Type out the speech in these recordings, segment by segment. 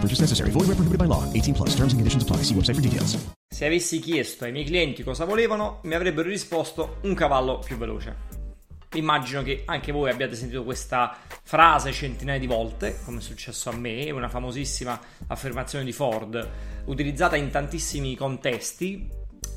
No purchase necessary. Void where prohibited by law. 18 plus. Terms and conditions apply. See website for details. Se avessi chiesto ai miei clienti cosa volevano, mi avrebbero risposto un cavallo più veloce. Immagino che anche voi abbiate sentito questa frase centinaia di volte, come è successo a me, una famosissima affermazione di Ford, utilizzata in tantissimi contesti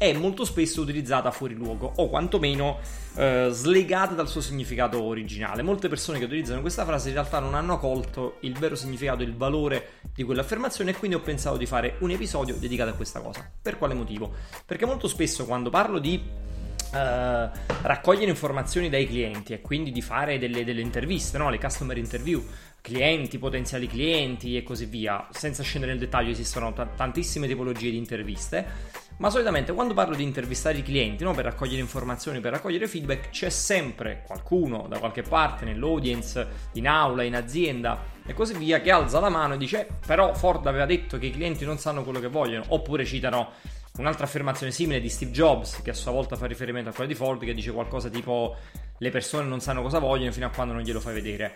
e molto spesso utilizzata fuori luogo o quantomeno eh, slegata dal suo significato originale. Molte persone che utilizzano questa frase in realtà non hanno colto il vero significato, il valore di quell'affermazione e quindi ho pensato di fare un episodio dedicato a questa cosa. Per quale motivo? Perché molto spesso quando parlo di Uh, raccogliere informazioni dai clienti e quindi di fare delle, delle interviste, no? le customer interview, clienti, potenziali clienti e così via. Senza scendere nel dettaglio, esistono t- tantissime tipologie di interviste. Ma solitamente quando parlo di intervistare i clienti, no? per raccogliere informazioni, per raccogliere feedback, c'è sempre qualcuno da qualche parte nell'audience, in aula, in azienda e così via, che alza la mano e dice: Però Ford aveva detto che i clienti non sanno quello che vogliono, oppure citano Un'altra affermazione simile di Steve Jobs, che a sua volta fa riferimento a quella di Ford, che dice qualcosa tipo le persone non sanno cosa vogliono fino a quando non glielo fai vedere.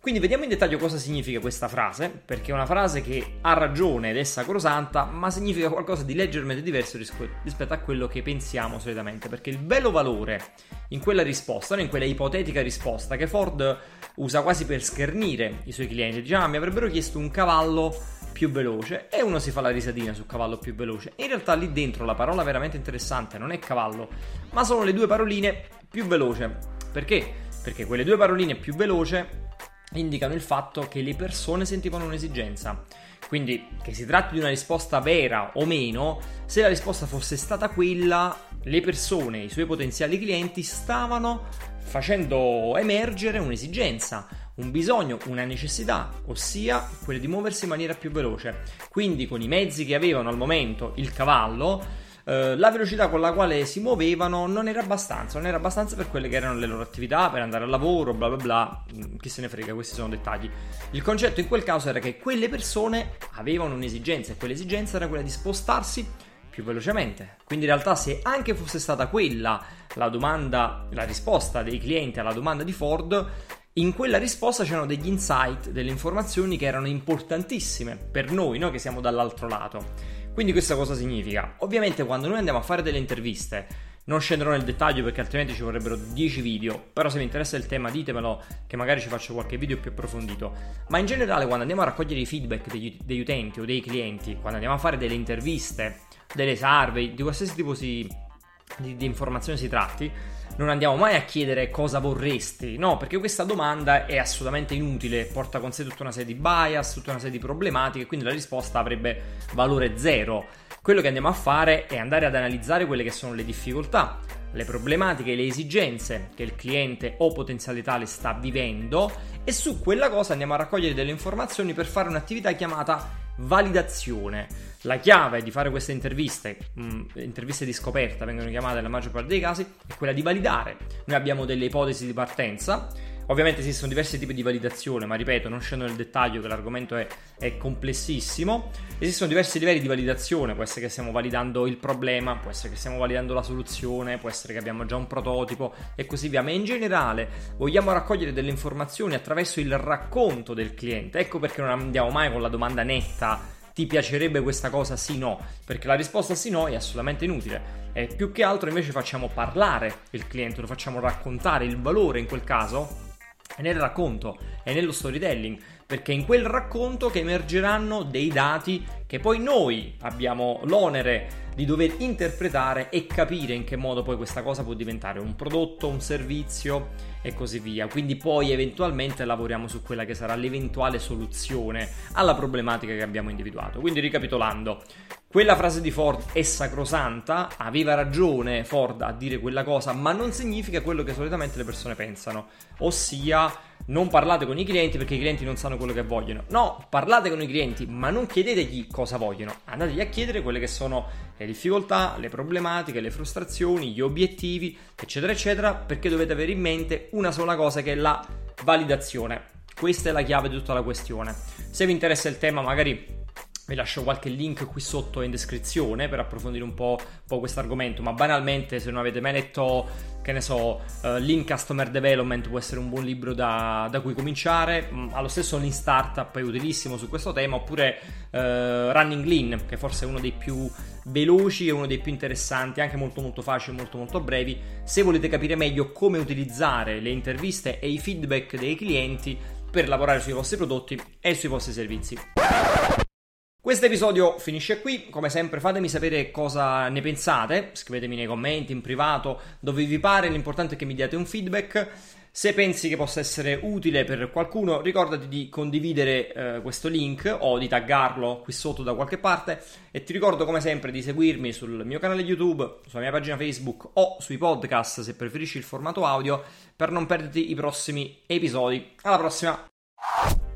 Quindi vediamo in dettaglio cosa significa questa frase, perché è una frase che ha ragione ed è sacrosanta, ma significa qualcosa di leggermente diverso rispetto a quello che pensiamo solitamente, perché il vero valore in quella risposta, in quella ipotetica risposta che Ford usa quasi per schernire i suoi clienti, dice ah mi avrebbero chiesto un cavallo più veloce e uno si fa la risatina sul cavallo più veloce. In realtà lì dentro la parola veramente interessante non è cavallo, ma sono le due paroline più veloce. Perché? Perché quelle due paroline più veloce indicano il fatto che le persone sentivano un'esigenza. Quindi che si tratti di una risposta vera o meno, se la risposta fosse stata quella, le persone, i suoi potenziali clienti stavano facendo emergere un'esigenza un bisogno, una necessità, ossia quella di muoversi in maniera più veloce. Quindi con i mezzi che avevano al momento il cavallo, eh, la velocità con la quale si muovevano non era abbastanza, non era abbastanza per quelle che erano le loro attività, per andare al lavoro, bla bla bla, mm, chi se ne frega, questi sono dettagli. Il concetto in quel caso era che quelle persone avevano un'esigenza e quell'esigenza era quella di spostarsi più velocemente. Quindi in realtà se anche fosse stata quella la domanda, la risposta dei clienti alla domanda di Ford, in quella risposta c'erano degli insight, delle informazioni che erano importantissime per noi, noi che siamo dall'altro lato. Quindi questa cosa significa? Ovviamente quando noi andiamo a fare delle interviste, non scenderò nel dettaglio perché altrimenti ci vorrebbero 10 video, però se vi interessa il tema ditemelo che magari ci faccio qualche video più approfondito. Ma in generale quando andiamo a raccogliere i feedback degli, degli utenti o dei clienti, quando andiamo a fare delle interviste, delle survey, di qualsiasi tipo si, di, di informazione si tratti, non andiamo mai a chiedere cosa vorresti, no, perché questa domanda è assolutamente inutile, porta con sé tutta una serie di bias, tutta una serie di problematiche, quindi la risposta avrebbe valore zero. Quello che andiamo a fare è andare ad analizzare quelle che sono le difficoltà, le problematiche le esigenze che il cliente o potenziale tale sta vivendo e su quella cosa andiamo a raccogliere delle informazioni per fare un'attività chiamata validazione. La chiave di fare queste interviste, mh, mm, interviste di scoperta vengono chiamate nella maggior parte dei casi, è quella di validare. Noi abbiamo delle ipotesi di partenza, Ovviamente esistono diversi tipi di validazione, ma ripeto, non scendo nel dettaglio che l'argomento è, è, complessissimo. Esistono diversi livelli di validazione, può essere che stiamo validando il problema, può essere che stiamo validando la soluzione, può essere che abbiamo già un prototipo e così via, ma in generale vogliamo raccogliere delle informazioni attraverso il racconto del cliente. Ecco perché non andiamo mai con la domanda netta ti piacerebbe questa cosa sì no? Perché la risposta sì no è assolutamente inutile. E più che altro invece facciamo parlare il cliente, lo facciamo raccontare il valore in quel caso è nel racconto, è nello storytelling, perché è in quel racconto che emergeranno dei dati che poi noi abbiamo l'onere di dover interpretare e capire in che modo poi questa cosa può diventare un prodotto, un servizio e così via. Quindi poi eventualmente lavoriamo su quella che sarà l'eventuale soluzione alla problematica che abbiamo individuato. Quindi ricapitolando, quella frase di Ford è sacrosanta, aveva ragione Ford a dire quella cosa, ma non significa quello che solitamente le persone pensano, ossia non parlate con i clienti perché i clienti non sanno quello che vogliono. No, parlate con i clienti, ma non chiedetegli cosa vogliono. Andategli a chiedere quelle che sono le difficoltà, le problematiche, le frustrazioni, gli obiettivi, eccetera, eccetera, perché dovete avere in mente una sola cosa che è la validazione. Questa è la chiave di tutta la questione. Se vi interessa il tema, magari vi lascio qualche link qui sotto in descrizione per approfondire un po', po questo argomento, ma banalmente se non avete mai letto, che ne so, uh, Lean Customer Development può essere un buon libro da, da cui cominciare, mm, allo stesso Lean Startup è utilissimo su questo tema, oppure uh, Running Lean, che forse è uno dei più veloci e uno dei più interessanti, anche molto molto facili, molto molto brevi, se volete capire meglio come utilizzare le interviste e i feedback dei clienti per lavorare sui vostri prodotti e sui vostri servizi. Questo episodio finisce qui, come sempre fatemi sapere cosa ne pensate, scrivetemi nei commenti, in privato, dove vi pare, l'importante è che mi diate un feedback. Se pensi che possa essere utile per qualcuno, ricordati di condividere eh, questo link o di taggarlo qui sotto da qualche parte e ti ricordo come sempre di seguirmi sul mio canale YouTube, sulla mia pagina Facebook o sui podcast se preferisci il formato audio per non perderti i prossimi episodi. Alla prossima!